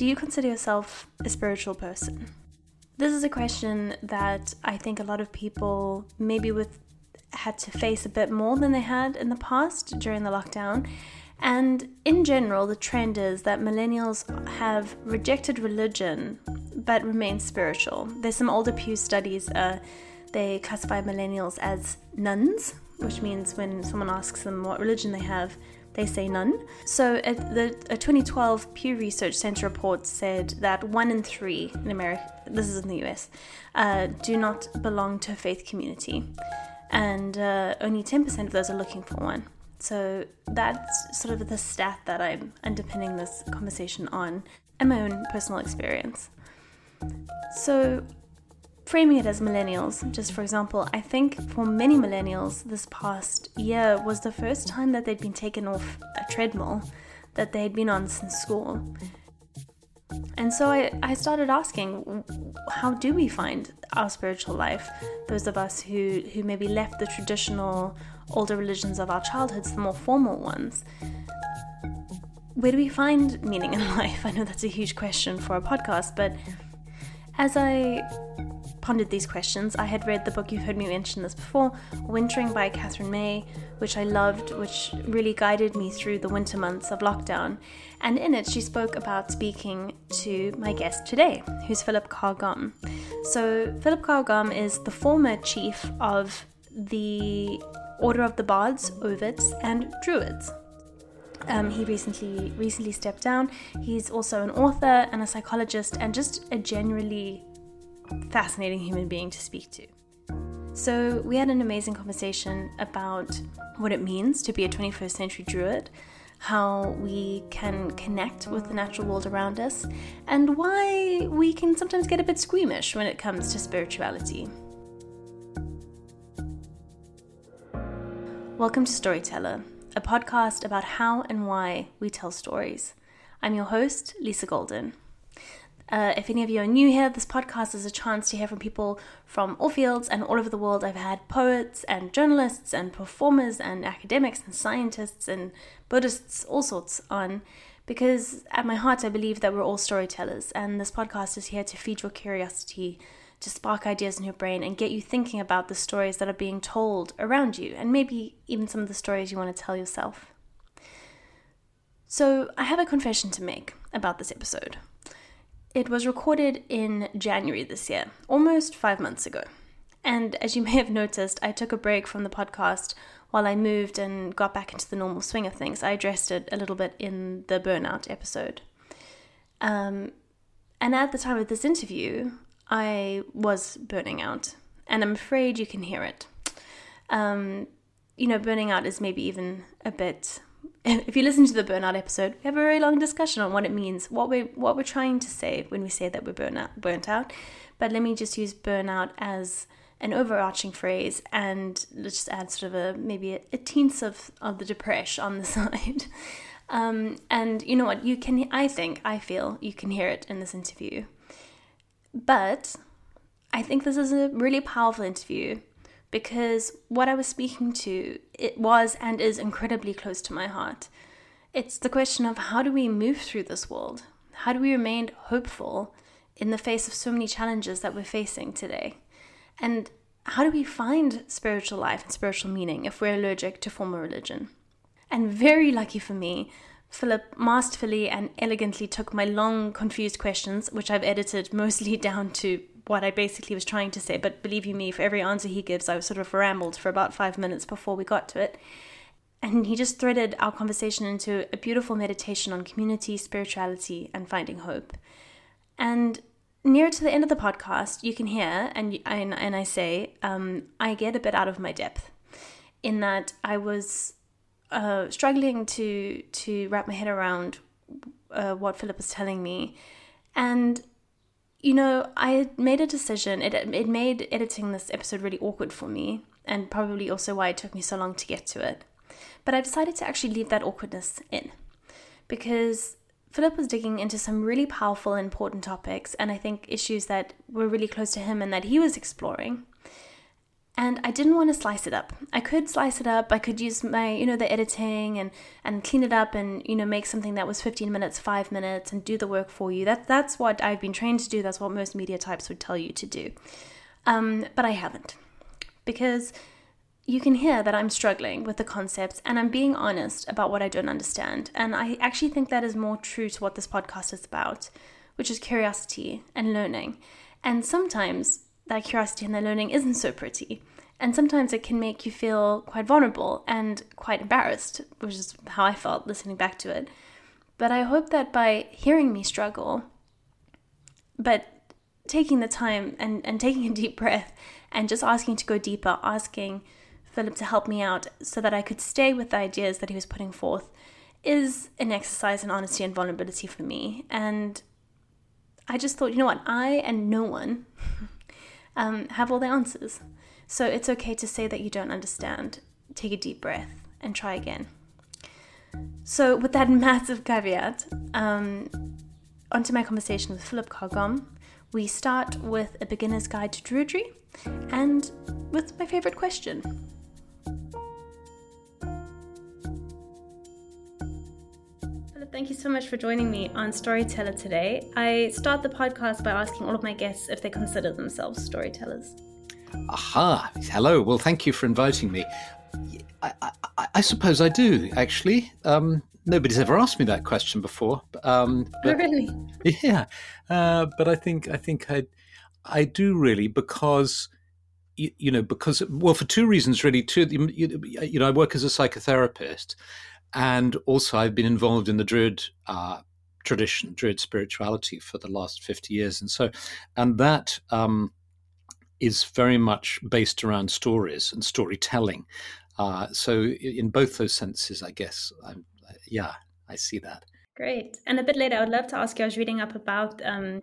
Do you consider yourself a spiritual person? This is a question that I think a lot of people, maybe with had to face a bit more than they had in the past during the lockdown. And in general, the trend is that millennials have rejected religion but remain spiritual. There's some older Pew studies, uh, they classify millennials as nones, which means when someone asks them what religion they have, they say none. So, the, a 2012 Pew Research Center report said that one in three in America, this is in the US, uh, do not belong to a faith community and uh, only 10% of those are looking for one. So that's sort of the stat that I'm underpinning this conversation on and my own personal experience. So, framing it as millennials, just for example, I think for many millennials, this past year was the first time that they'd been taken off a treadmill that they'd been on since school. And so I, I started asking, how do we find our spiritual life? Those of us who, who maybe left the traditional older religions of our childhoods, the more formal ones. Where do we find meaning in life? I know that's a huge question for a podcast, but as I pondered these questions, I had read the book, you've heard me mention this before, Wintering by Katherine May, which I loved, which really guided me through the winter months of lockdown. And in it, she spoke about speaking to my guest today, who's Philip Carr-Gomm. So, Philip Carr-Gomm is the former chief of the Order of the Bards, Ovates, and Druids. Um, he recently recently stepped down. He's also an author and a psychologist, and just a generally fascinating human being to speak to. So, we had an amazing conversation about what it means to be a 21st century druid, how we can connect with the natural world around us, and why we can sometimes get a bit squeamish when it comes to spirituality. Welcome to Storyteller, a podcast about how and why we tell stories. I'm your host, Lisa Golden. Uh, if any of you are new here, this podcast is a chance to hear from people from all fields and all over the world. I've had poets and journalists and performers and academics and scientists and Buddhists, all sorts on, because at my heart, I believe that we're all storytellers, and this podcast is here to feed your curiosity, to spark ideas in your brain, and get you thinking about the stories that are being told around you, and maybe even some of the stories you want to tell yourself. So, I have a confession to make about this episode. It was recorded in January this year, almost five months ago. And as you may have noticed, I took a break from the podcast while I moved and got back into the normal swing of things. I addressed it a little bit in the burnout episode. Um, and at the time of this interview, I was burning out, and I'm afraid you can hear it. Um, you know, burning out is maybe even a bit if you listen to the burnout episode, we have a very long discussion on what it means, what we what we're trying to say when we say that we're burnt out, burnt out. But let me just use burnout as an overarching phrase, and let's just add sort of a maybe a, a teens of of the depression on the side. Um, and you know what? You can. I think I feel you can hear it in this interview. But I think this is a really powerful interview because what I was speaking to it was and is incredibly close to my heart. It's the question of how do we move through this world? How do we remain hopeful in the face of so many challenges that we're facing today? And how do we find spiritual life and spiritual meaning if we're allergic to formal religion? And very lucky for me, Philip masterfully and elegantly took my long, confused questions, which I've edited mostly down to what I basically was trying to say. But believe you me, for every answer he gives, I sort of rambled for about five minutes before we got to it. And he just threaded our conversation into a beautiful meditation on community, spirituality, and finding hope. And near to the end of the podcast, you can hear, and and, and I say, um, I get a bit out of my depth, in that I was uh, struggling to to wrap my head around uh, what Philip was telling me, and you know, I made a decision. It it made editing this episode really awkward for me, and probably also why it took me so long to get to it. But I decided to actually leave that awkwardness in because Philip was digging into some really powerful important topics, and I think issues that were really close to him and that he was exploring. And I didn't want to slice it up. I could slice it up. I could use my, you know, the editing and and clean it up and you know make something that was 15 minutes, 5 minutes and do the work for you. That that's what I've been trained to do. That's what most media types would tell you to do. Um, but I haven't. Because you can hear that I'm struggling with the concepts and I'm being honest about what I don't understand. And I actually think that is more true to what this podcast is about, which is curiosity and learning. And sometimes that curiosity and that learning isn't so pretty. And sometimes it can make you feel quite vulnerable and quite embarrassed, which is how I felt listening back to it. But I hope that by hearing me struggle, but taking the time and, and taking a deep breath and just asking to go deeper, asking Philip to help me out so that I could stay with the ideas that he was putting forth, is an exercise in honesty and vulnerability for me. And I just thought, you know what, I and no one um, have all the answers. So it's okay to say that you don't understand. Take a deep breath and try again. So, with that massive caveat, um, onto my conversation with Philip Carr-Gomm. We start with a beginner's guide to Druidry and with my favorite question. Thank you so much for joining me on Storyteller today. I start the podcast by asking all of my guests if they consider themselves storytellers. Aha! Hello. Well, thank you for inviting me. I, I, I suppose I do, actually. Um, nobody's ever asked me that question before. Um, but, oh, really? Yeah, uh, but I think I think I I do really because you, you, know because well for two reasons really. Two you, you, know I work as a psychotherapist, and also I've been involved in the Druid. Uh, tradition druid spirituality for the last 50 years and so and that um, is very much based around stories and storytelling. Uh, so, in both those senses, I guess, I'm, yeah, I see that. Great. And a bit later, I would love to ask you. I was reading up about um,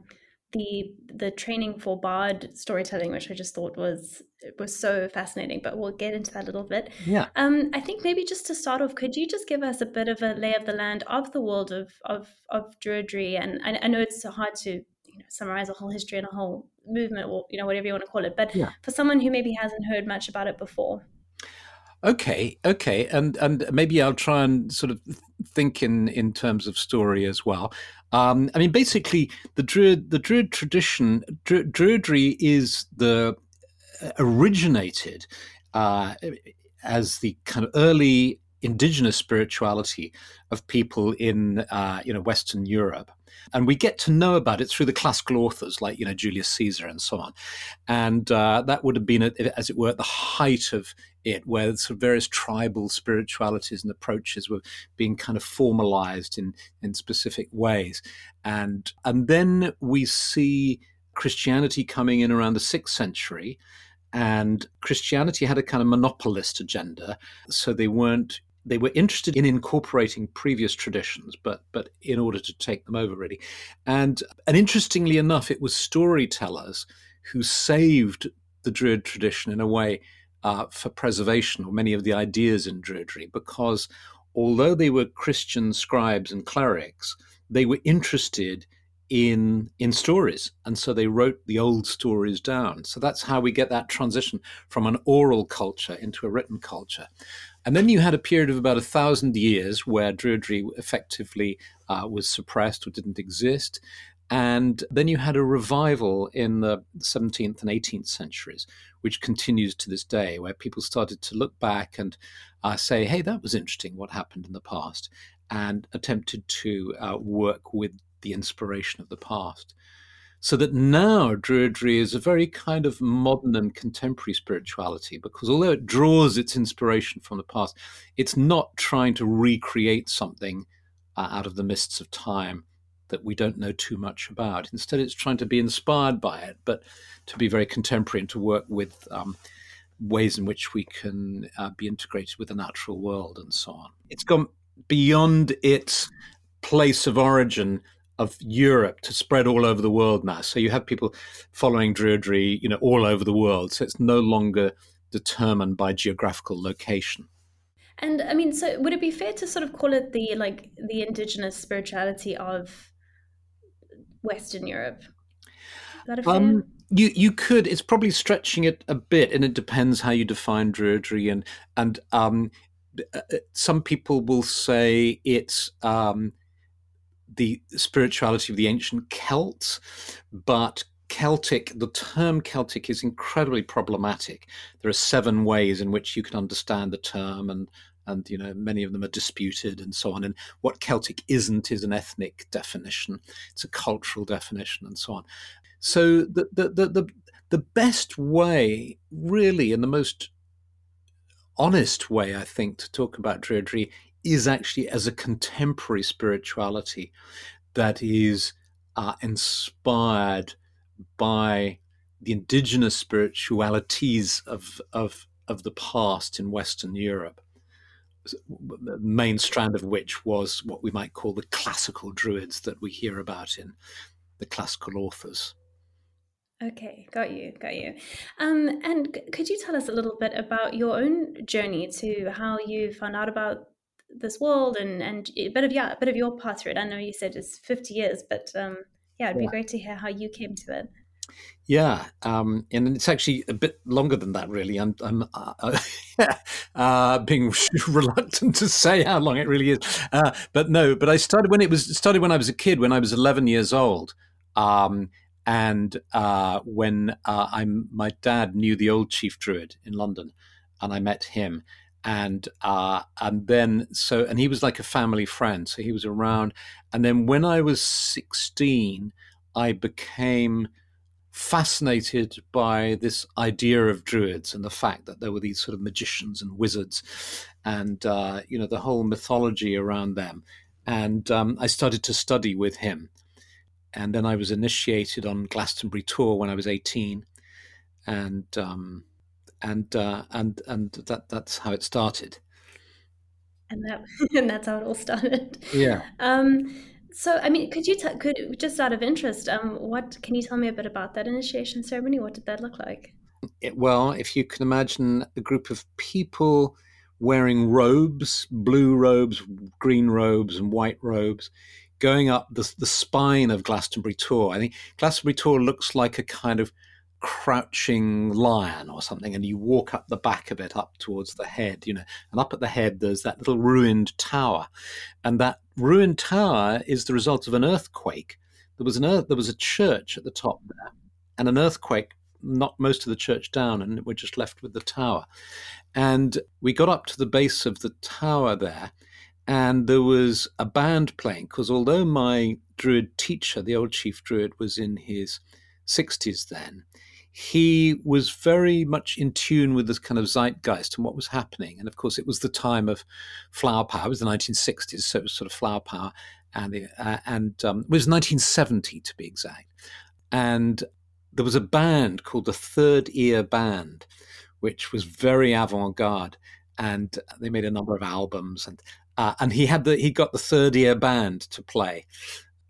the the training for bard storytelling, which I just thought was was so fascinating. But we'll get into that a little bit. Yeah. Um, I think maybe just to start off, could you just give us a bit of a lay of the land of the world of of of Druidry? And I, I know it's so hard to you know, summarize a whole history and a whole movement or you know whatever you want to call it but yeah. for someone who maybe hasn't heard much about it before okay okay and and maybe i'll try and sort of think in in terms of story as well. Um, i mean basically the druid the druid tradition Dru- druidry is the uh, originated uh, as the kind of early indigenous spirituality of people in uh, you know Western Europe, and we get to know about it through the classical authors like you know Julius Caesar and so on, and uh, that would have been as it were at the height of it, where sort of various tribal spiritualities and approaches were being kind of formalized in in specific ways, and and then we see Christianity coming in around the sixth century and Christianity had a kind of monopolist agenda, so they weren't they were interested in incorporating previous traditions, but but in order to take them over, really. And and interestingly enough, it was storytellers who saved the Druid tradition in a way uh, for preservation, or many of the ideas in Druidry, because although they were Christian scribes and clerics, they were interested in in stories and so they wrote the old stories down so that's how we get that transition from an oral culture into a written culture and then you had a period of about a thousand years where Druidry effectively uh, was suppressed or didn't exist. And then you had a revival in the 17th and 18th centuries, which continues to this day, where people started to look back and uh, say, hey, that was interesting what happened in the past, and attempted to uh, work with the inspiration of the past. So that now Druidry is a very kind of modern and contemporary spirituality because although it draws its inspiration from the past, it's not trying to recreate something uh, out of the mists of time that we don't know too much about. Instead, it's trying to be inspired by it, but to be very contemporary and to work with um, ways in which we can uh, be integrated with the natural world and so on. It's gone beyond its place of origin of Europe to spread all over the world now. So you have people following Druidry, you know, all over the world. So it's no longer determined by geographical location. And I mean, so would it be fair to sort of call it the like the indigenous spirituality of Western Europe? Um, you you could. It's probably stretching it a bit, and it depends how you define Druidry. And and um, uh, uh, some people will say it's um, the spirituality of the ancient Celts, but Celtic, the term Celtic is incredibly problematic. There are seven ways in which you can understand the term, and and you know many of them are disputed and so on. And what Celtic isn't is an ethnic definition; it's a cultural definition, and so on. So the the the the, the best way, really, and the most honest way, I think, to talk about Druidry is actually as a contemporary spirituality that is uh, inspired by the indigenous spiritualities of, of, of the past in Western Europe. The main strand of which was what we might call the classical druids that we hear about in the classical authors. Okay, got you, got you. Um, and could you tell us a little bit about your own journey to how you found out about this world and and a bit of yeah, a bit of your path through it? I know you said it's fifty years, but um, yeah, it'd be great to hear how you came to it. Yeah, um, and it's actually a bit longer than that, really. I'm, I'm uh, uh, being reluctant to say how long it really is, uh, but no. But I started when it was started when I was a kid, when I was 11 years old. Um, and uh, when uh, I'm, my dad knew the old chief druid in London, and I met him, and uh, and then so and he was like a family friend, so he was around. And then when I was sixteen, I became fascinated by this idea of druids and the fact that there were these sort of magicians and wizards, and uh, you know the whole mythology around them. And um, I started to study with him and then I was initiated on Glastonbury Tor when I was eighteen, and um, and uh, and and that that's how it started. And that and that's how it all started. Yeah. Um, so, I mean, could you t- could just out of interest, um, what can you tell me a bit about that initiation ceremony? What did that look like? It, well, if you can imagine a group of people wearing robes, blue robes, green robes, and white robes, going up the, the spine of Glastonbury Tor. I think Glastonbury Tor looks like a kind of crouching lion or something, and you walk up the back of it up towards the head, you know, and up at the head there's that little ruined tower, and that ruined tower is the result of an earthquake. There was an earth, there was a church at the top there, and an earthquake knocked most of the church down, and we're just left with the tower. And we got up to the base of the tower there, and there was a band playing because although my druid teacher, the old chief druid, was in his 60s then, he was very much in tune with this kind of zeitgeist and what was happening. And of course, it was the time of flower power. It was the 1960s, so it was sort of flower power, and the, uh, and um, it was 1970 to be exact. And there was a band called the Third Ear Band, which was very avant-garde, and they made a number of albums. And uh, and he had the he got the third ear band to play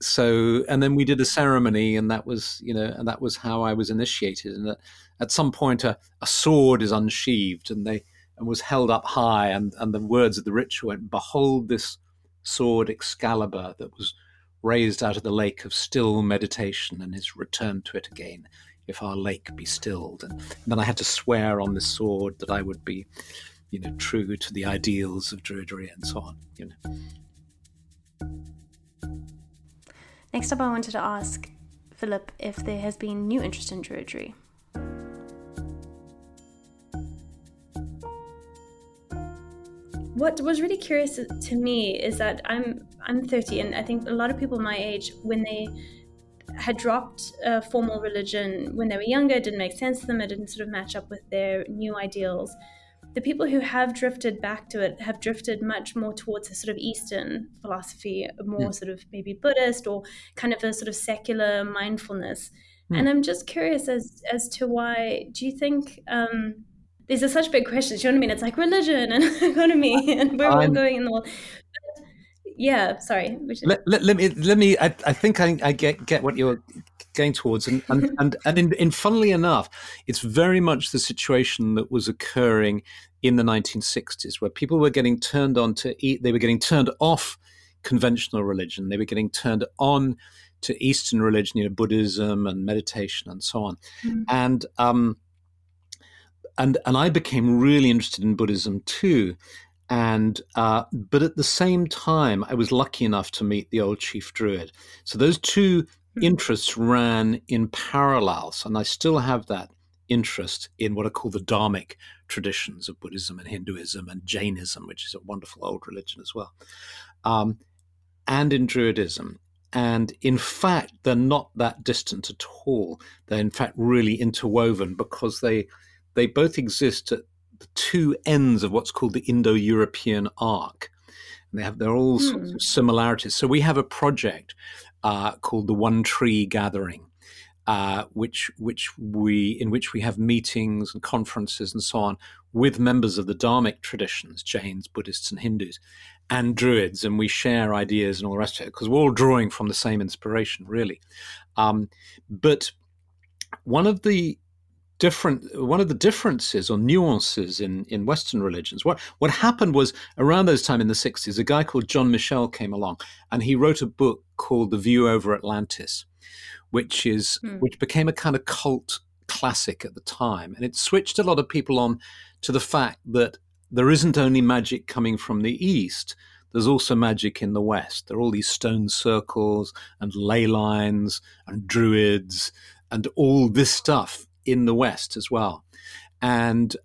so and then we did a ceremony and that was you know and that was how i was initiated and at, at some point a, a sword is unsheathed and they and was held up high and and the words of the ritual went behold this sword excalibur that was raised out of the lake of still meditation and is returned to it again if our lake be stilled and, and then i had to swear on this sword that i would be you know, true to the ideals of Druidry and so on. You know. Next up, I wanted to ask Philip if there has been new interest in Druidry. What was really curious to me is that I'm I'm 30, and I think a lot of people my age, when they had dropped a formal religion when they were younger, it didn't make sense to them. It didn't sort of match up with their new ideals the people who have drifted back to it have drifted much more towards a sort of Eastern philosophy, more yeah. sort of maybe Buddhist or kind of a sort of secular mindfulness. Yeah. And I'm just curious as as to why do you think um, these are such big questions? You know what I mean? It's like religion and economy and where we're going in the world. Yeah, sorry. Let, let, let, me let me. I, I think I, I get get what you're going towards. And and and, and in, in, funnily enough, it's very much the situation that was occurring in the 1960s, where people were getting turned on to eat. They were getting turned off conventional religion. They were getting turned on to Eastern religion, you know, Buddhism and meditation and so on. Mm-hmm. And um, and and I became really interested in Buddhism too. And uh, but at the same time, I was lucky enough to meet the old chief druid. So those 2 mm-hmm. interests ran in parallels, and I still have that interest in what are called the Dharmic traditions of Buddhism and Hinduism and Jainism, which is a wonderful old religion as well, um, and in Druidism. And in fact, they're not that distant at all. They're in fact really interwoven because they they both exist at the two ends of what's called the Indo-European arc. And they have they're all mm. sorts of similarities. So we have a project uh, called the One Tree Gathering, uh, which which we in which we have meetings and conferences and so on with members of the Dharmic traditions, Jains, Buddhists, and Hindus, and Druids, and we share ideas and all the rest of it because we're all drawing from the same inspiration, really. Um, but one of the different one of the differences or nuances in in western religions what what happened was around those time in the 60s a guy called John Michell came along and he wrote a book called The View Over Atlantis which is mm. which became a kind of cult classic at the time, and it switched a lot of people on to the fact that there isn't only magic coming from the east. There's also magic in the west. There are all these stone circles and ley lines and druids and all this stuff in the west as well. And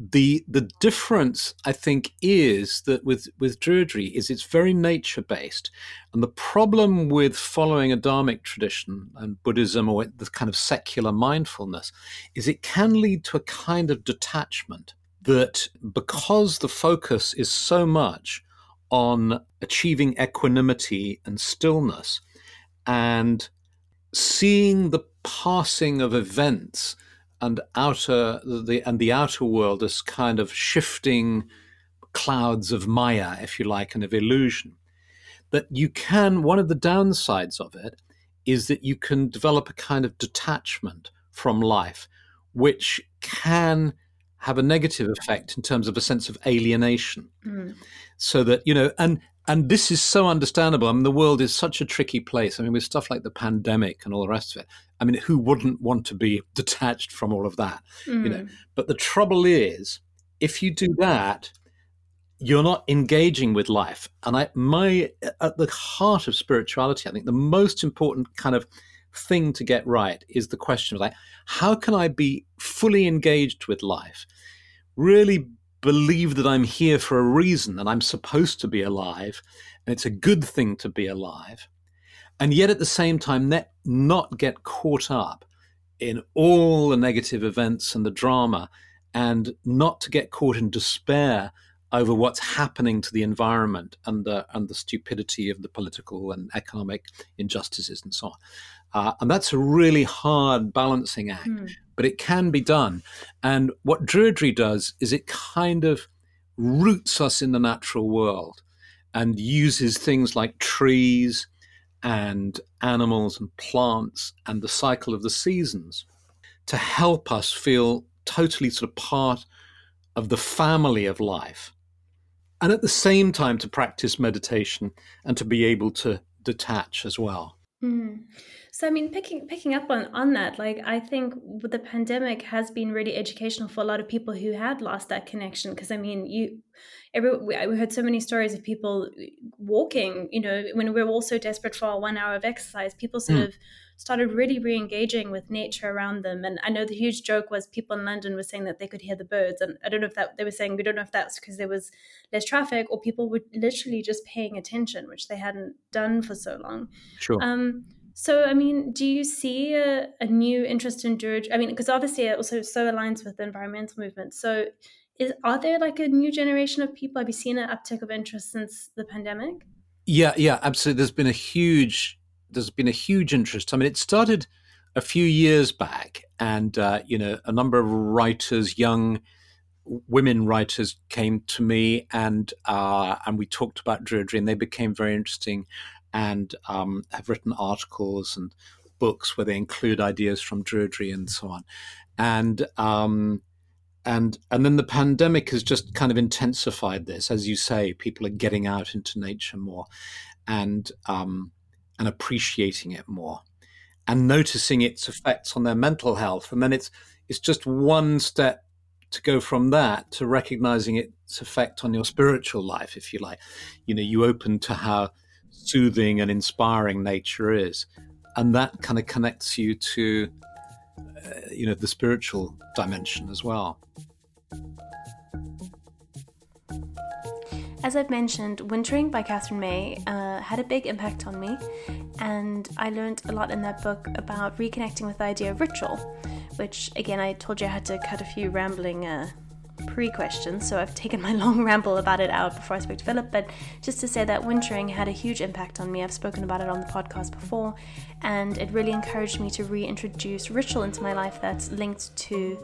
the the difference I think is that with with Druidry is it's very nature based, and the problem with following a Dharmic tradition and Buddhism or the kind of secular mindfulness is it can lead to a kind of detachment that because the focus is so much on achieving equanimity and stillness and seeing the passing of events and outer the and the outer world as kind of shifting clouds of maya, if you like, and of illusion. That you can one of the downsides of it is that you can develop a kind of detachment from life, which can have a negative effect in terms of a sense of alienation. Mm. So that, you know, and and this is so understandable. I mean, the world is such a tricky place. I mean, with stuff like the pandemic and all the rest of it. I mean, who wouldn't want to be detached from all of that? Mm. You know, mm. but the trouble is, if you do that, you're not engaging with life. And I, my, at the heart of spirituality, I think the most important kind of thing to get right is the question of like, how can I be fully engaged with life? Really believe that I'm here for a reason and I'm supposed to be alive and it's a good thing to be alive. And yet at the same time, not get caught up in all the negative events and the drama and not to get caught in despair over what's happening to the environment and the, and the stupidity of the political and economic injustices and so on. Uh, and that's a really hard balancing act. Mm but it can be done. And what Druidry does is it kind of roots us in the natural world and uses things like trees and animals and plants and the cycle of the seasons to help us feel totally sort of part of the family of life. And at the same time, to practice meditation and to be able to detach as well. Mm. So I mean, picking picking up on on that, like I think the pandemic has been really educational for a lot of people who had lost that connection. Because I mean, you, every we, we heard so many stories of people walking. You know, when we are all so desperate for our one hour of exercise, people sort mm. of started really re-engaging with nature around them. And I know the huge joke was people in London were saying that they could hear the birds, and I don't know if that they were saying we don't know if that's because there was less traffic or people were literally just paying attention, which they hadn't done for so long. Sure. Um, so, I mean, do you see a, a new interest in Druid? I mean, because obviously it also so aligns with the environmental movement. So, is are there like a new generation of people? Have you seen an uptick of interest since the pandemic? Yeah, yeah, absolutely. There's been a huge, there's been a huge interest. I mean, it started a few years back, and uh, you know, a number of writers, young women writers, came to me, and uh, and we talked about Druidry, and they became very interesting and um, have written articles and books where they include ideas from Druidry and so on. And um, and and then the pandemic has just kind of intensified this as you say people are getting out into nature more and um, and appreciating it more and noticing its effects on their mental health. And then it's it's just one step to go from that to recognizing its effect on your spiritual life if you like. You know you open to how soothing and inspiring nature is and that kind of connects you to uh, you know the spiritual dimension as well As I've mentioned, Wintering by Katherine May uh, had a big impact on me, and I learned a lot in that book about reconnecting with the idea of ritual, which, again, I told you I had to cut a few rambling uh, pre questions, so I've taken my long ramble about it out before I spoke to Philip. But just to say that Wintering had a huge impact on me, I've spoken about it on the podcast before, and it really encouraged me to reintroduce ritual into my life that's linked to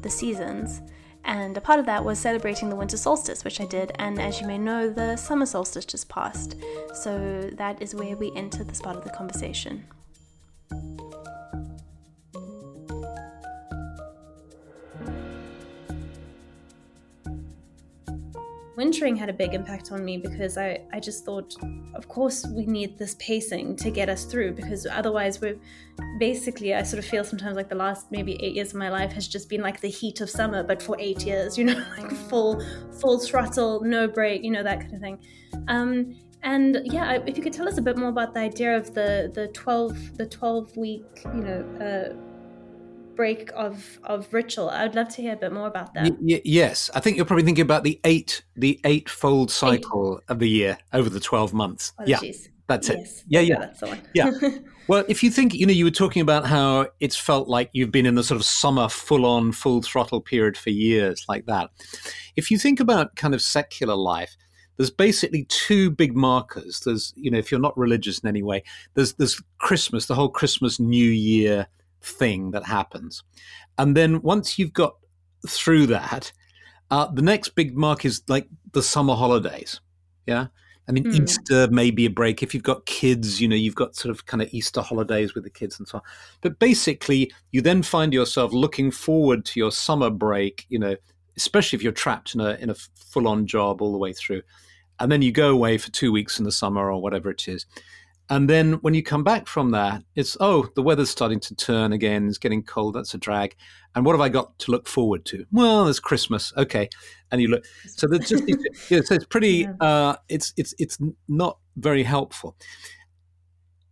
the seasons. And a part of that was celebrating the winter solstice, which I did. And as you may know, the summer solstice just passed. So that is where we enter this part of the conversation. Wintering had a big impact on me because I, I just thought, of course, we need this pacing to get us through because otherwise, we're basically, I sort of feel sometimes like the last maybe eight years of my life has just been like the heat of summer, but for eight years, you know, like full, full throttle, no break, you know, that kind of thing. Um, and yeah, if you could tell us a bit more about the idea of the the twelve the twelve week, you know, uh, break of of ritual. I would love to hear a bit more about that. Y- yes, I think you're probably thinking about the eight the eightfold cycle eight. of the year over the twelve months. Oh, yeah, that's it. Yeah, yeah, one. yeah. Well, if you think, you know, you were talking about how it's felt like you've been in the sort of summer full on, full throttle period for years, like that. If you think about kind of secular life, there's basically two big markers. There's, you know, if you're not religious in any way, there's there's Christmas, the whole Christmas New Year thing that happens. And then once you've got through that, uh, the next big mark is like the summer holidays. Yeah. I mean, mm. Easter may be a break. If you've got kids, you know, you've got sort of kind of Easter holidays with the kids and so on. But basically, you then find yourself looking forward to your summer break, you know, especially if you're trapped in a, in a full on job all the way through. And then you go away for two weeks in the summer or whatever it is. And then when you come back from that, it's, oh, the weather's starting to turn again. It's getting cold. That's a drag. And what have I got to look forward to? Well, there's Christmas. Okay. And you look, so there's just, yeah, so it's pretty, uh, it's, it's, it's not very helpful.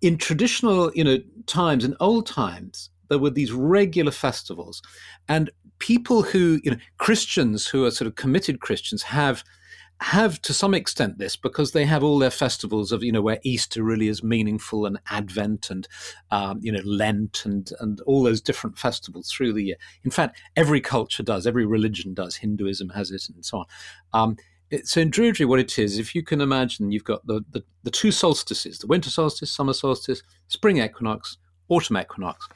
In traditional, you know, times, in old times, there were these regular festivals and people who, you know, Christians who are sort of committed Christians have have to some extent this because they have all their festivals of you know where Easter really is meaningful and Advent and um, you know Lent and and all those different festivals through the year. In fact, every culture does, every religion does. Hinduism has it, and so on. Um, it, so in Druidry, what it is, if you can imagine, you've got the, the the two solstices: the winter solstice, summer solstice, spring equinox, autumn equinox.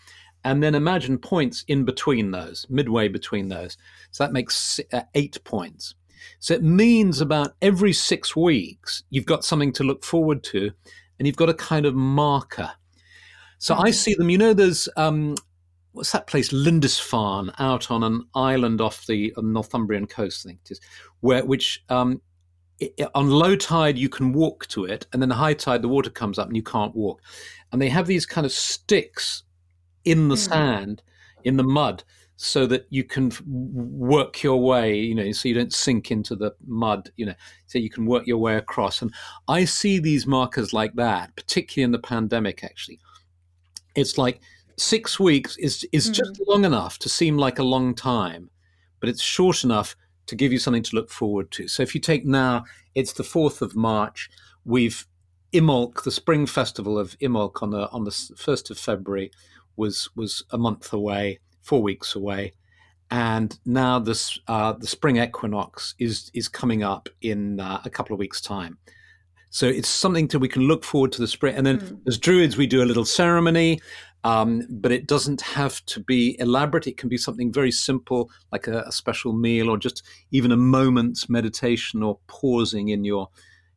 And then imagine points in between those, midway between those. So that makes uh, eight points. So it means about every six weeks, you've got something to look forward to and you've got a kind of marker. So I see them, you know, there's, um, what's that place, Lindisfarne, out on an island off the Northumbrian coast, I think it is, where, which, um, it, on low tide you can walk to it and then high tide the water comes up and you can't walk and they have these kind of sticks in the mm. sand in the mud so that you can work your way, you know, so you don't sink into the mud, you know, so you can work your way across. And I see these markers like that, particularly in the pandemic, actually. It's like six weeks is, is mm. just long enough to seem like a long time, but it's short enough to give you something to look forward to. So if you take now, it's the 4th of March. We've Imbolc, the spring festival of Imbolc on the on the 1st of February was was a month away four weeks away, and now this uh, the spring equinox is is coming up in uh, a couple of weeks' time. So it's something that we can look forward to the spring. And then mm. as druids, we do a little ceremony, um, but it doesn't have to be elaborate. It can be something very simple, like a, a special meal, or just even a moment's meditation or pausing in your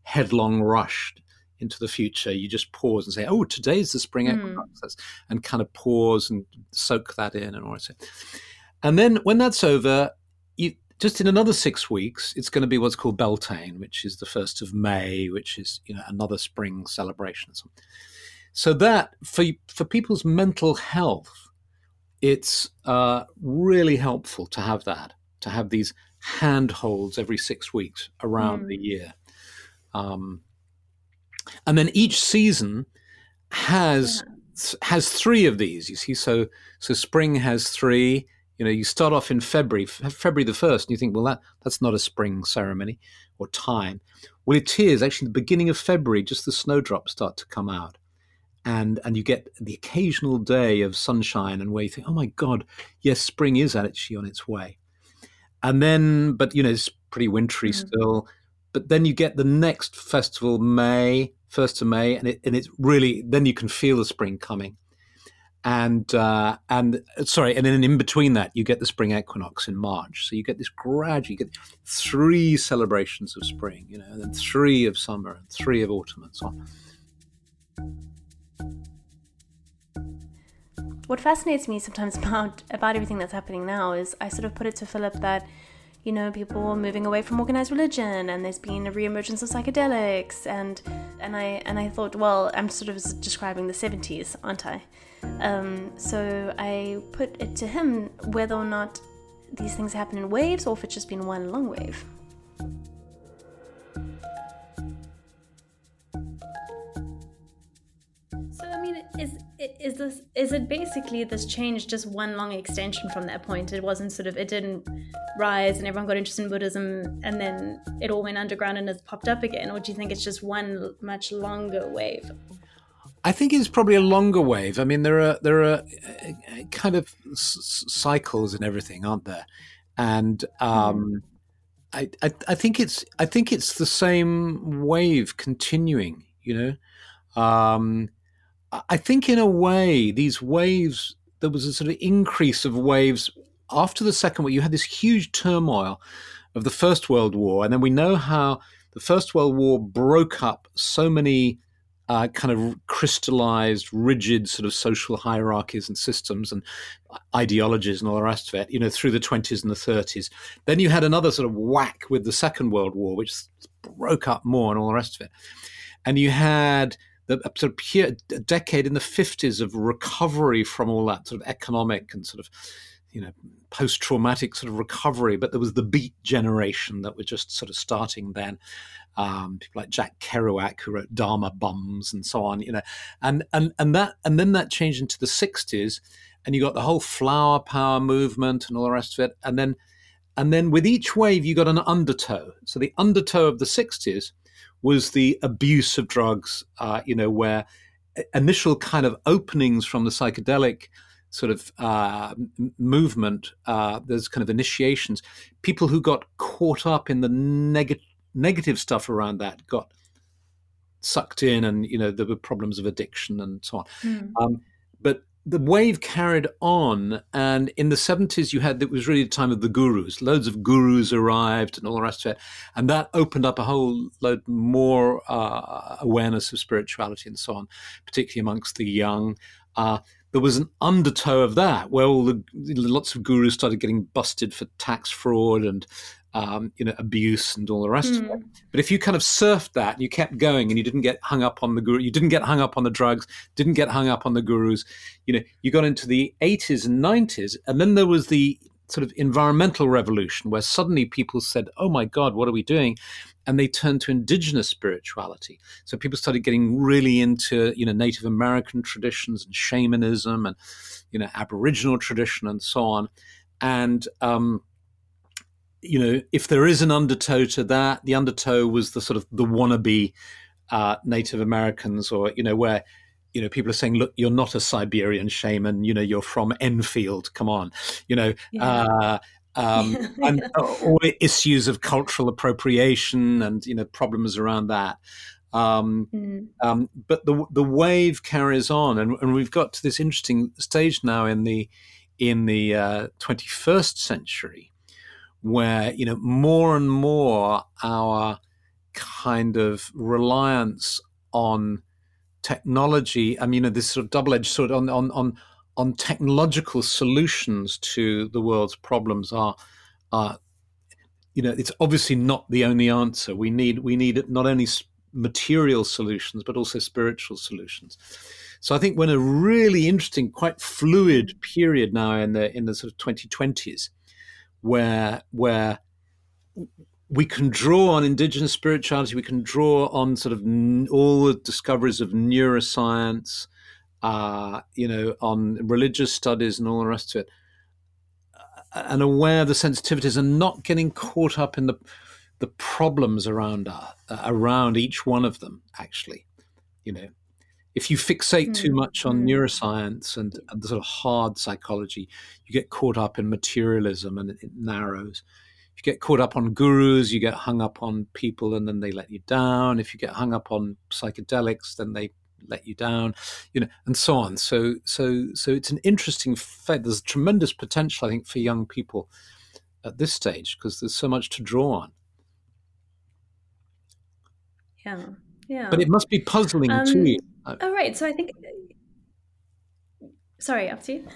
headlong rush into the future, you just pause and say, "Oh, today's the spring hmm. equinox," mm. and kind of pause and soak that in and all that. And then when that's over, you just in another six weeks, it's going to be what's called Beltane, which is the first of May, which is you know another spring celebration. So that for for people's mental health, it's uh, really helpful to have that, to have these handholds every six weeks around mm. the year. Um, and then each season has yeah. has three of these. You see, so so spring has three. You know, you start off in February, February the first, and you think, well, that that's not a spring ceremony or time. Well, it is actually the beginning of February. Just the snowdrops start to come out, and and you get the occasional day of sunshine, and where you think, oh my God, yes, spring is actually on its way. And then, but you know, it's pretty wintry mm-hmm. still. But then you get the next festival, May, first of May, and it and it's really then you can feel the spring coming. And uh, and sorry, and then in between that, you get the spring equinox in March. So you get this gradual, you get three celebrations of spring, you know, and then three of summer and three of autumn and so on. What fascinates me sometimes about about everything that's happening now is I sort of put it to Philip that you know, people moving away from organized religion and there's been a reemergence of psychedelics and and I and I thought, well, I'm sort of describing the 70s, aren't I? Um, so I put it to him whether or not these things happen in waves or if it's just been one long wave. So I mean, is is this is it basically this change just one long extension from that point? It wasn't sort of it didn't rise and everyone got interested in Buddhism and then it all went underground and has popped up again, or do you think it's just one much longer wave? I think it's probably a longer wave. I mean, there are there are uh, kind of s- cycles and everything, aren't there? And um, mm. I, I, I think it's I think it's the same wave continuing. You know, um, I think in a way, these waves, there was a sort of increase of waves after the Second World. You had this huge turmoil of the First World War, and then we know how the First World War broke up so many uh, kind of crystallized, rigid sort of social hierarchies and systems and ideologies and all the rest of it, you know, through the 20s and the 30s. Then you had another sort of whack with the Second World War, which broke up more and all the rest of it. And you had the sort of pure, decade in the 50s of recovery from all that sort of economic and sort of you know post-traumatic sort of recovery but there was the beat generation that were just sort of starting then. Um, people like Jack Kerouac who wrote Dharma Bums and so on you know and and and that and then that changed into the 60s and you got the whole flower power movement and all the rest of it and then and then with each wave you got an undertow. So the undertow of the 60s was the abuse of drugs, uh, you know, where initial kind of openings from the psychedelic sort of uh, movement, uh, there's kind of initiations. People who got caught up in the neg- negative stuff around that got sucked in, and you know there were problems of addiction and so on. Mm. Um, but the wave carried on, and in the 70s, you had it was really the time of the gurus. Loads of gurus arrived and all the rest of it. And that opened up a whole load more uh, awareness of spirituality and so on, particularly amongst the young. Uh, there was an undertow of that where all the lots of gurus started getting busted for tax fraud and um, you know, abuse and all the rest mm. of it. Hmm. But if you kind of surfed that and you kept going and you didn't get hung up on the guru, you didn't get hung up on the drugs, didn't get hung up on the gurus, you know, you got into the 80s and 90s, and then there was the sort of environmental revolution where suddenly people said, "Oh my God, what are we doing?" and they turned to indigenous spirituality. So people started getting really into you know Native American traditions and shamanism and you know Aboriginal tradition and so on, and um, you know, if there is an undertow to that, the undertow was the sort of the wannabe uh, Native Americans, or you know, where you know people are saying, "Look, you're not a Siberian shaman. You know, you're from Enfield. Come on." You know, yeah. uh, um, and all issues of cultural appropriation and you know problems around that. Um, mm. um, but the the wave carries on, and, and, we've got to this interesting stage now in the in the uh, 21st century where you know more and more our kind of reliance on technology. I mean, you know, this sort of double-edged sword on on on on technological solutions to the world's problems are are you know, it's obviously not the only answer. We need we need not only material solutions but also spiritual solutions. So I think we're in a really interesting, quite fluid period now in the in the sort of 2020s, where where we can draw on indigenous spirituality, we can draw on sort of n- all the discoveries of neuroscience, uh, you know, on religious studies and all the rest of it, uh, and aware of the sensitivities and not getting caught up in the the problems around uh, around each one of them. Actually, you know, if you fixate too hmm. much on mm. neuroscience and, and, the sort of hard psychology, you get caught up in materialism and it narrows. If you get caught up on gurus, you get hung up on people and then they let you down. If you get hung up on psychedelics, then they let you down, you know, and so on. So, so, so it's an interesting fact. There's tremendous potential, I think, for young people at this stage because there's so much to draw on. Yeah, yeah. But it must be puzzling um, too. Oh right, so I think. Sorry, up to you.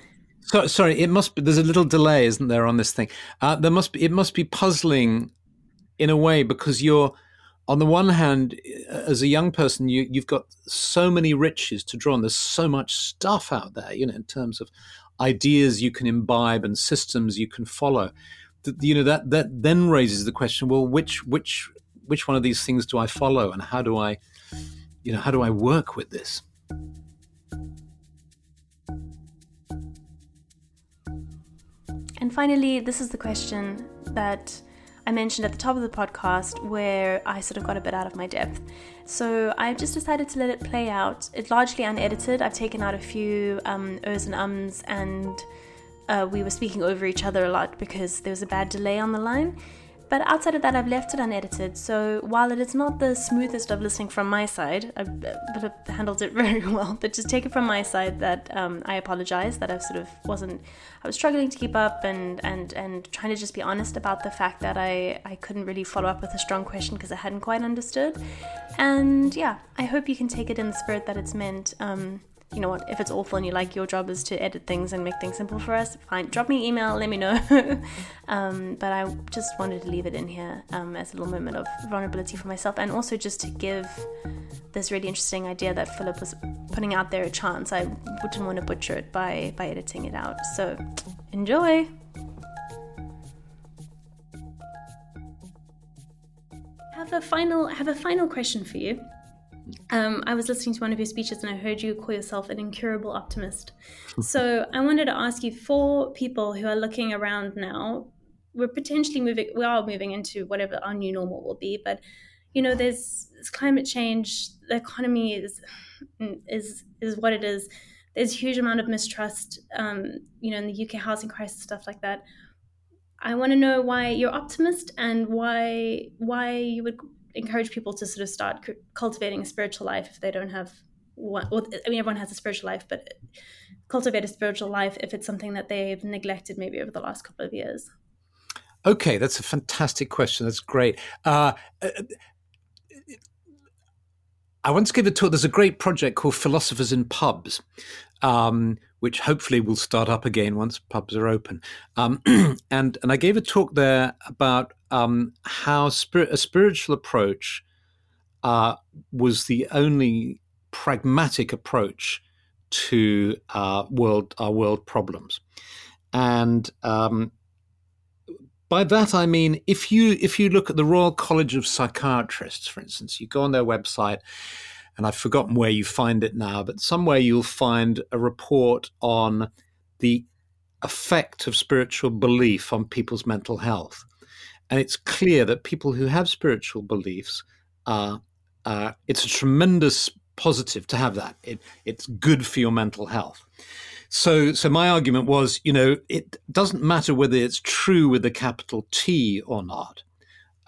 So, sorry, it must be. There's a little delay, isn't there, on this thing? Uh, there must be. It must be puzzling, in a way, because you're on the one hand, as a young person, you, you've got so many riches to draw on. There's so much stuff out there, you know, in terms of ideas you can imbibe and systems you can follow. That, you know that that then raises the question: Well, which which which one of these things do I follow, and how do I, you know, how do I work with this? And finally, this is the question that I mentioned at the top of the podcast where I sort of got a bit out of my depth. So I've just decided to let it play out. It's largely unedited. I've taken out a few um, and ums, and uh, we were speaking over each other a lot because there was a bad delay on the line. But outside of that, I've left it unedited. So while it is not the smoothest of listening from my side, I've, I've handled it very well. But just take it from my side that um, I apologize that I sort of wasn't, I was struggling to keep up and and and trying to just be honest about the fact that I I couldn't really follow up with a strong question because I hadn't quite understood. And yeah, I hope you can take it in the spirit that it's meant. Um, you know what, if it's awful and you like your job is to edit things and make things simple for us, fine. Drop me an email, let me know. um, but I just wanted to leave it in here um, as a little moment of vulnerability for myself and also just to give this really interesting idea that Philip was putting out there a chance. I wouldn't want to butcher it by, by editing it out. So enjoy! have a final have a final question for you. Um, I was listening to one of your speeches and I heard you call yourself an incurable optimist. so I wanted to ask you for people who are looking around now, we're potentially moving, we are moving into whatever our new normal will be, but you know, there's, there's climate change, the economy is is is what it is. There's a huge amount of mistrust, um, you know, in the UK housing crisis, stuff like that. I want to know why you're optimist and why why you would encourage people to sort of start cultivating a spiritual life if they don't have one. Well, I mean, everyone has a spiritual life, but cultivate a spiritual life if it's something that they've neglected maybe over the last couple of years. Okay, that's a fantastic question. That's great. Uh, uh I once gave a talk. There's a great project called Philosophers in Pubs, um, which hopefully will start up again once pubs are open. Um, and and I gave a talk there about um, how spirit, a spiritual approach uh, was the only pragmatic approach to our world our world problems, and um, by that I mean if you if you look at the Royal College of Psychiatrists, for instance, you go on their website and I've forgotten where you find it now, but somewhere you'll find a report on the effect of spiritual belief on people's mental health. And it's clear that people who have spiritual beliefs are, uh, it's a tremendous positive to have that. It, it's good for your mental health. So, so my argument was, you know, it doesn't matter whether it's true with a capital T or not.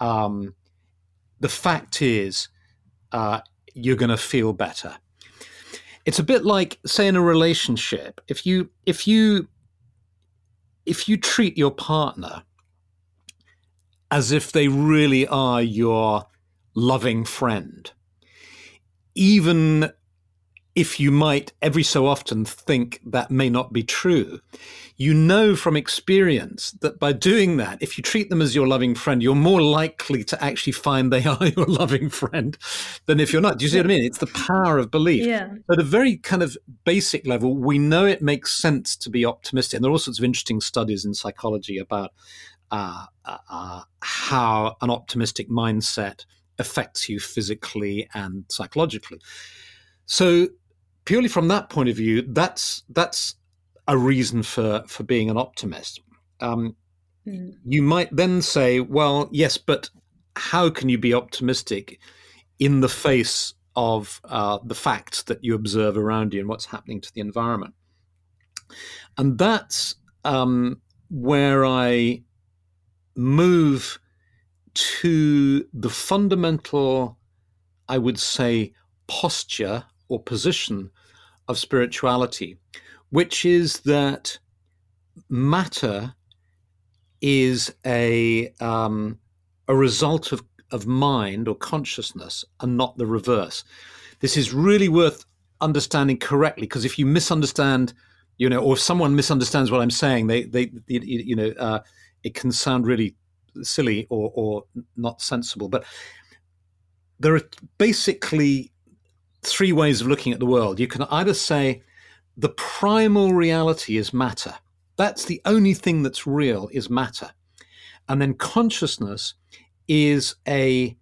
Um, the fact is, uh, you're going to feel better. It's a bit like, say, in a relationship, if you if you if you treat your partner as if they really are your loving friend, even if you might every so often think that may not be true, you know from experience that by doing that, if you treat them as your loving friend, you're more likely to actually find they are your loving friend than if you're not. Do you see what I mean? It's the power of belief. Yeah. At a very kind of basic level, we know it makes sense to be optimistic. And there are all sorts of interesting studies in psychology about uh, uh, uh how an optimistic mindset affects you physically and psychologically. So purely from that point of view, that's that's a reason for for being an optimist. Um, mm. You might then say, well, yes, but how can you be optimistic in the face of uh, the facts that you observe around you and what's happening to the environment? And that's um, where I move to the fundamental, I would say, posture or position of spirituality, which is that matter is a um, a result of, of mind or consciousness and not the reverse. This is really worth understanding correctly because if you misunderstand, you know, or if someone misunderstands what I'm saying, they they, you know, uh, it can sound really silly or or not sensible. But there are basically three ways of looking at the world. You can either say the primal reality is matter. That's the only thing that's real is matter. And then consciousness is a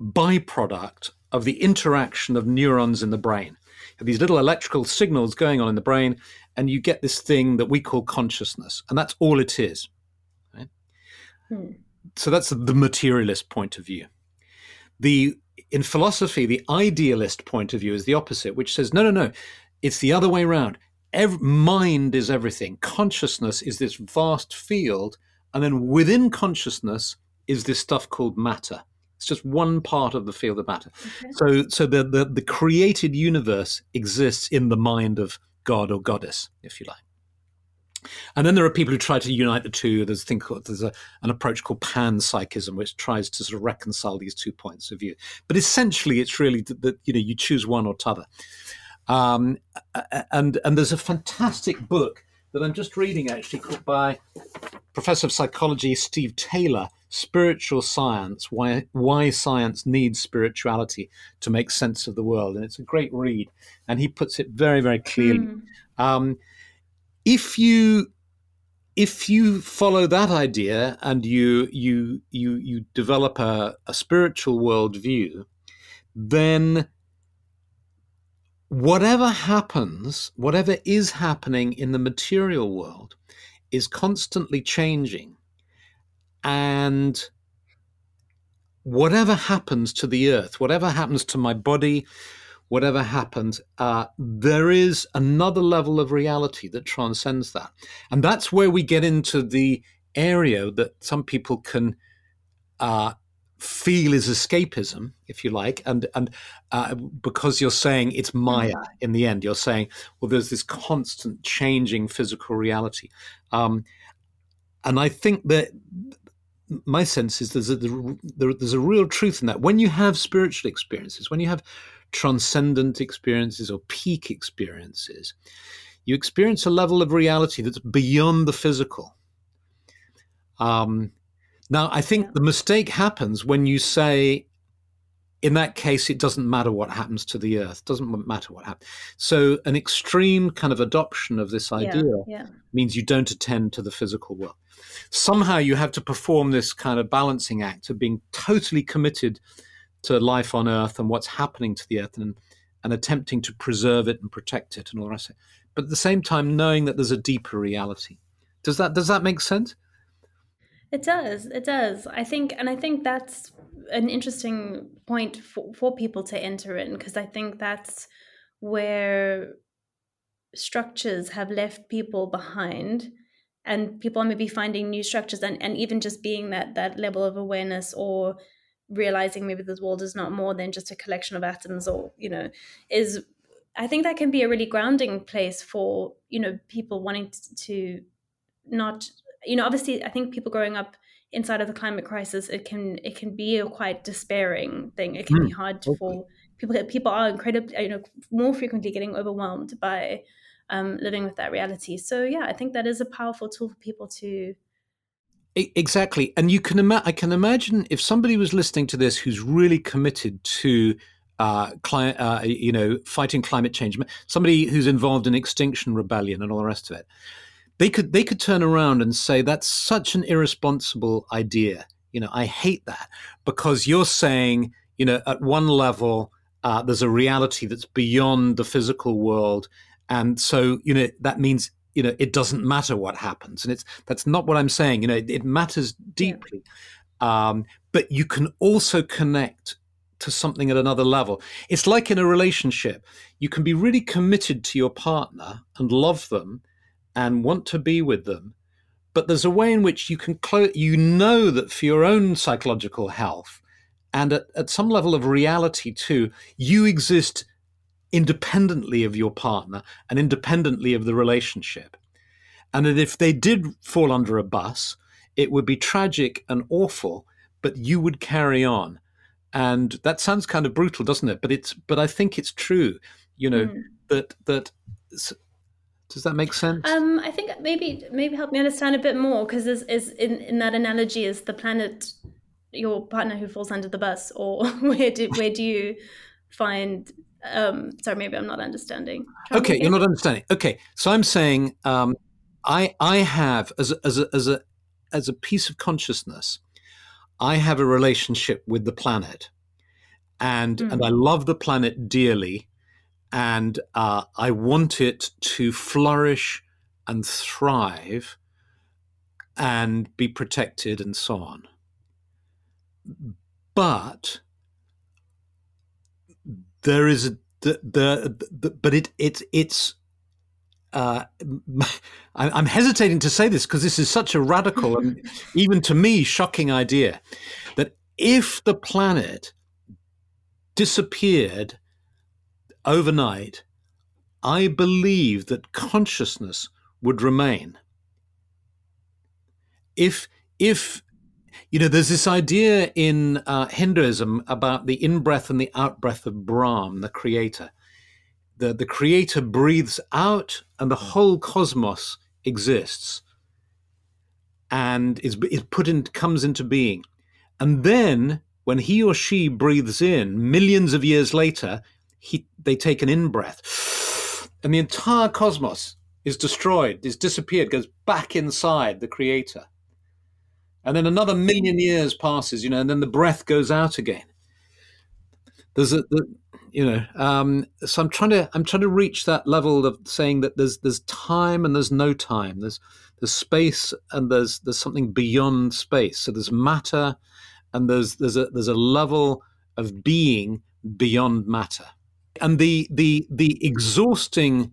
byproduct of the interaction of neurons in the brain. these little electrical signals going on in the brain, and you get this thing that we call consciousness. And that's all it is. Right? Hmm. So that's the materialist point of view. The in philosophy, the idealist point of view is the opposite, which says, no, no, no, it's the other way around. Every, mind is everything. Consciousness is this vast field, and then within consciousness is this stuff called matter. It's just one part of the field of matter. Okay. So, so the, the the created universe exists in the mind of God or goddess, if you like. And then there are people who try to unite the two. There's a thing called there's a, an approach called panpsychism, which tries to sort of reconcile these two points of view. But essentially, it's really that you know you choose one or t'other. Um, and and there's a fantastic book that I'm just reading actually called by Professor of Psychology Steve Taylor, Spiritual Science: Why Why Science Needs Spirituality to Make Sense of the World, and it's a great read. And he puts it very very clearly. Mm. Um, if you if you follow that idea and you you you you develop a, a spiritual worldview, then whatever happens, whatever is happening in the material world, is constantly changing, and whatever happens to the earth, whatever happens to my body, whatever happens, uh, there is another level of reality that transcends that. And that's where we get into the area that some people can uh, feel is escapism, if you like. And, and uh, because you're saying it's Maya mm-hmm. in the end, you're saying, well, there's this constant changing physical reality. Um, and I think that my sense is there's a, there's a real truth in that. When you have spiritual experiences, when you have transcendent experiences or peak experiences, you experience a level of reality that's beyond the physical. Um, now, I think the mistake happens when you say, in that case, it doesn't matter what happens to the earth, doesn't matter what happens. So, an extreme kind of adoption of this idea yeah, yeah. means you don't attend to the physical world. Somehow, you have to perform this kind of balancing act of being totally committed to life on Earth and what's happening to the Earth and, and attempting to preserve it and protect it and all the rest. But at the same time, knowing that there's a deeper reality. Does that does that make sense? It does. It does. I think, and I think that's an interesting point for, for people to enter in because I think that's where structures have left people behind and people are maybe finding new structures and, and even just being that that level of awareness or realizing maybe this world is not more than just a collection of atoms or you know is i think that can be a really grounding place for you know people wanting to not you know obviously i think people growing up inside of the climate crisis it can it can be a quite despairing thing it can mm, be hard okay. for people people are incredibly you know more frequently getting overwhelmed by um, living with that reality. So yeah, I think that is a powerful tool for people to exactly. And you can ima- I can imagine if somebody was listening to this who's really committed to uh, cli- uh, you know, fighting climate change, somebody who's involved in Extinction Rebellion and all the rest of it, they could they could turn around and say that's such an irresponsible idea. You know, I hate that because you're saying, you know, at one level, uh, there's a reality that's beyond the physical world, and so you know that means you know it doesn't matter what happens, and it's that's not what I'm saying. You know, it, it matters deeply, yeah. um, but you can also connect to something at another level. It's like in a relationship, you can be really committed to your partner and love them and want to be with them, but there's a way in which you can close. You know that for your own psychological health and at, at some level of reality too, you exist independently of your partner and independently of the relationship. And that if they did fall under a bus, it would be tragic and awful, but you would carry on. And that sounds kind of brutal, doesn't it? But it's but I think it's true. You know mm. that that. Does that make sense? Um, I think maybe maybe help me understand a bit more because is is in, in that analogy is the planet your partner who falls under the bus, or where do where do you find um sorry maybe i'm not understanding. Try okay you're not understanding. Okay so i'm saying um i i have as a, as a as a as a piece of consciousness i have a relationship with the planet. And mm. and i love the planet dearly. And uh, i want it to flourish and thrive and be protected and so on. But there is a, the, the, the but it it it's uh, I'm hesitating to say this because this is such a radical and even to me shocking idea that if the planet disappeared overnight, I believe that consciousness would remain. If if you know, there's this idea in uh, Hinduism about the in breath and the out breath of Brahm, the creator. The, the creator breathes out, and the whole cosmos exists and is, is put in, comes into being. And then, when he or she breathes in, millions of years later, he, they take an in breath, and the entire cosmos is destroyed, is disappeared, goes back inside the creator and then another million years passes, you know, and then the breath goes out again. There's a, the, you know, um, so I'm trying to I'm trying to reach that level of saying that there's there's time and there's no time. There's there's space and there's there's something beyond space. So there's matter, and there's there's a there's a level of being beyond matter. And the the the exhausting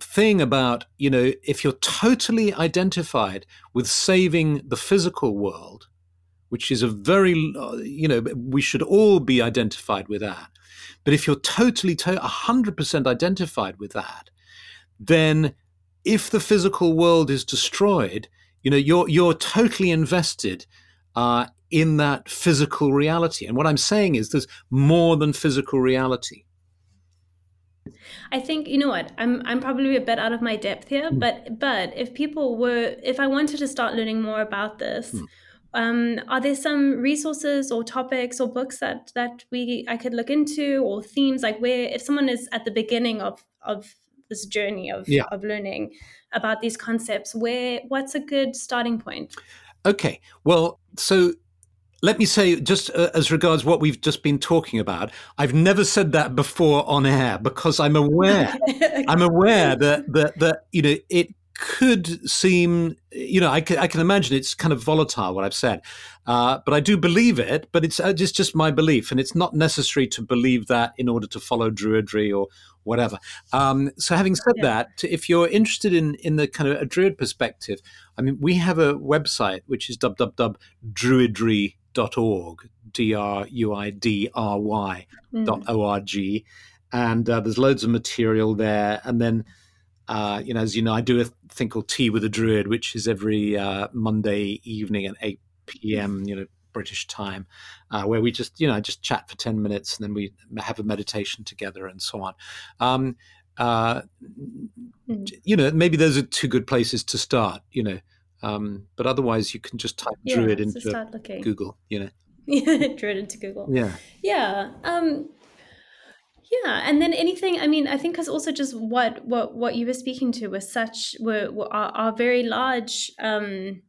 thing about, you know, if you're totally identified with saving the physical world, which is a very, you know, we should all be identified with that. But if you're totally, to- 100% identified with that, then if the physical world is destroyed, you know, you're, you're totally invested uh, in that physical reality. And what I'm saying is there's more than physical reality. I think you know what I'm I'm probably a bit out of my depth here, mm. but but if people were if I wanted to start learning more about this, mm. um, are there some resources or topics or books that that we I could look into or themes like where if someone is at the beginning of of this journey of yeah. of learning about these concepts, where what's a good starting point? Okay, well, so let me say, just uh, as regards what we've just been talking about, I've never said that before on air because I'm aware, I'm aware that that that you know it could seem, you know, I can, I can imagine it's kind of volatile what I've said, uh, but I do believe it. But it's, uh, it's just my belief, and it's not necessary to believe that in order to follow Druidry or whatever. Um, so, having said yeah. that, if you're interested in in the kind of a Druid perspective, I mean, we have a website which is www.druidry.com druidry.org, D R U I D R Y mm. dot O R G. And uh, there's loads of material there. And then, uh, you know, as you know, I do a thing called Tea with a Druid, which is every uh, Monday evening at 8 p.m., you know, British time, uh, where we just you know just chat for ten minutes and then we have a meditation together and so on. Um, uh, mm. You know, maybe those are two good places to start. You know, um, but otherwise you can just type yeah, Druid into Google. You know. Druid into Google. Yeah. Yeah. Um, yeah, and then anything. I mean, I think because also just what what what you were speaking to was such were, were are, are very large. Um,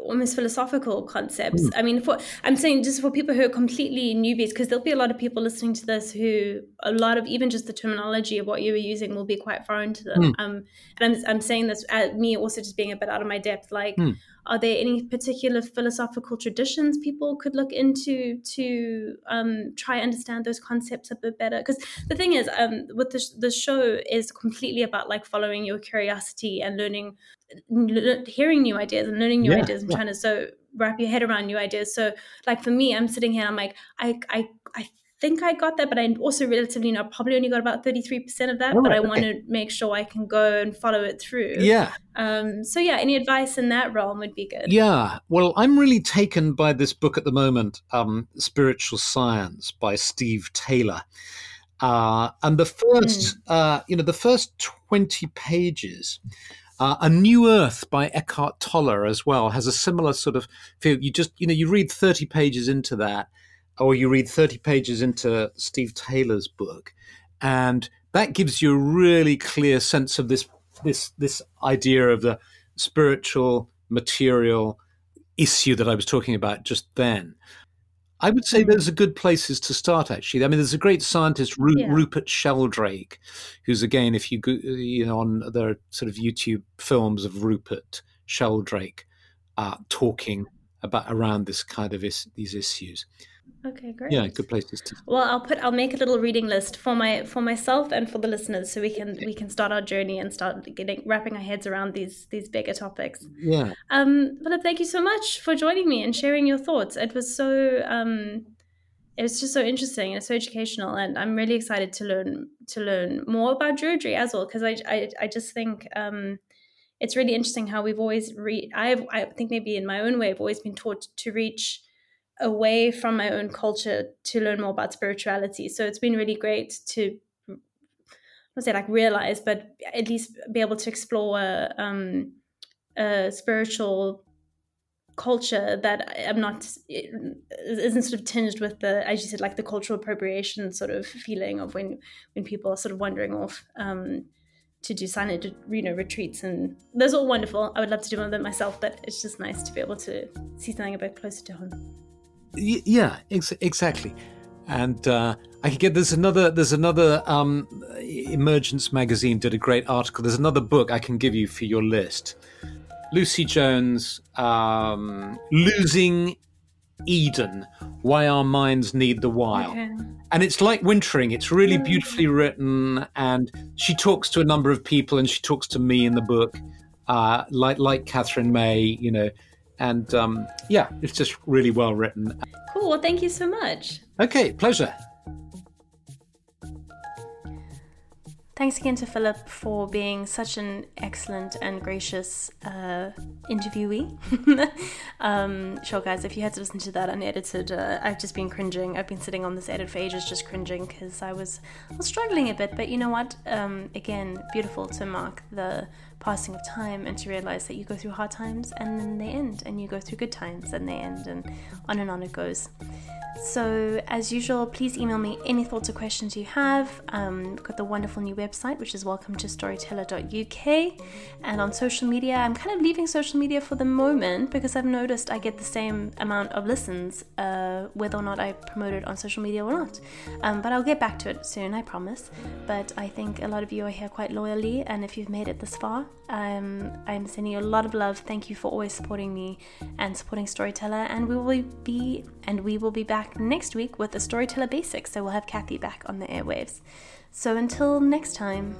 almost philosophical concepts. Mm. I mean, for I'm saying just for people who are completely newbies, because there'll be a lot of people listening to this who a lot of even just the terminology of what you were using will be quite foreign to them. Mm. Um, and I'm I'm saying this at me also just being a bit out of my depth, like. Mm are there any particular philosophical traditions people could look into to um, try understand those concepts a bit better? Because the thing is, um, with the, the show is completely about like following your curiosity and learning, hearing new ideas and learning new yeah, ideas and yeah. trying to so wrap your head around new ideas. So, like for me, I'm sitting here, I'm like, I, I, I think I got that, but I also relatively know probably only got about 33% of that, oh, but I want to make sure I can go and follow it through. Yeah. Um, so yeah, any advice in that realm would be good. Yeah. Well, I'm really taken by this book at the moment, um, Spiritual Science by Steve Taylor. Uh, and the first, mm. uh, you know, the first 20 pages, uh, A New Earth by Eckhart Tolle as well has a similar sort of feel. You just, you know, you read 30 pages into that or you read 30 pages into Steve Taylor's book, and that gives you a really clear sense of this this this idea of the spiritual material issue that I was talking about just then. I would say those are good places to start. Actually, I mean, there's a great scientist, Ru- yeah. Rupert Sheldrake, who's again, if you go, you know, on the sort of YouTube films of Rupert Sheldrake uh, talking about around this kind of is, these issues. Okay, great. Yeah, good places to. Well, I'll put I'll make a little reading list for my for myself and for the listeners, so we can we can start our journey and start getting wrapping our heads around these these bigger topics. Yeah. Um, Philip, thank you so much for joining me and sharing your thoughts. It was so um, it was just so interesting and so educational, and I'm really excited to learn to learn more about Druidry as well because I, I I just think um it's really interesting how we've always re I've I think maybe in my own way I've always been taught to reach away from my own culture to learn more about spirituality. So it's been really great to not say like realize, but at least be able to explore a, um, a spiritual culture that I'm not isn't sort of tinged with the as you said like the cultural appropriation sort of feeling of when when people are sort of wandering off um, to do silent you know retreats and those are all wonderful. I would love to do one of them myself, but it's just nice to be able to see something a bit closer to home yeah, ex- exactly. And uh, I could get there's another there's another um, Emergence magazine did a great article. There's another book I can give you for your list. Lucy Jones, um, Losing Eden: Why Our Minds Need the Wild. Okay. And it's like wintering. It's really beautifully written, and she talks to a number of people, and she talks to me in the book, uh, like like Katherine May, you know and um, yeah, it's just really well written. Cool. Well, thank you so much. Okay, pleasure. Thanks again to Philip for being such an excellent and gracious uh, interviewee. um, sure, guys, if you had to listen to that unedited, uh, I've just been cringing. I've been sitting on this edit for ages, just cringing because I was, I was struggling a bit. But you know what? Um, again, beautiful to mark the passing of time and to realize that you go through hard times and then they end, and you go through good times and they end, and on and on it goes. So, as usual, please email me any thoughts or questions you have. Um, we've got the wonderful new website, which is welcome to storyteller.uk. And on social media, I'm kind of leaving social media for the moment because I've noticed I get the same amount of listens uh, whether or not I promote it on social media or not. Um, but I'll get back to it soon, I promise. But I think a lot of you are here quite loyally, and if you've made it this far, um, I'm sending you a lot of love. Thank you for always supporting me and supporting Storyteller. And we will be and we will be back next week with the Storyteller Basics. So we'll have Kathy back on the airwaves. So until next time.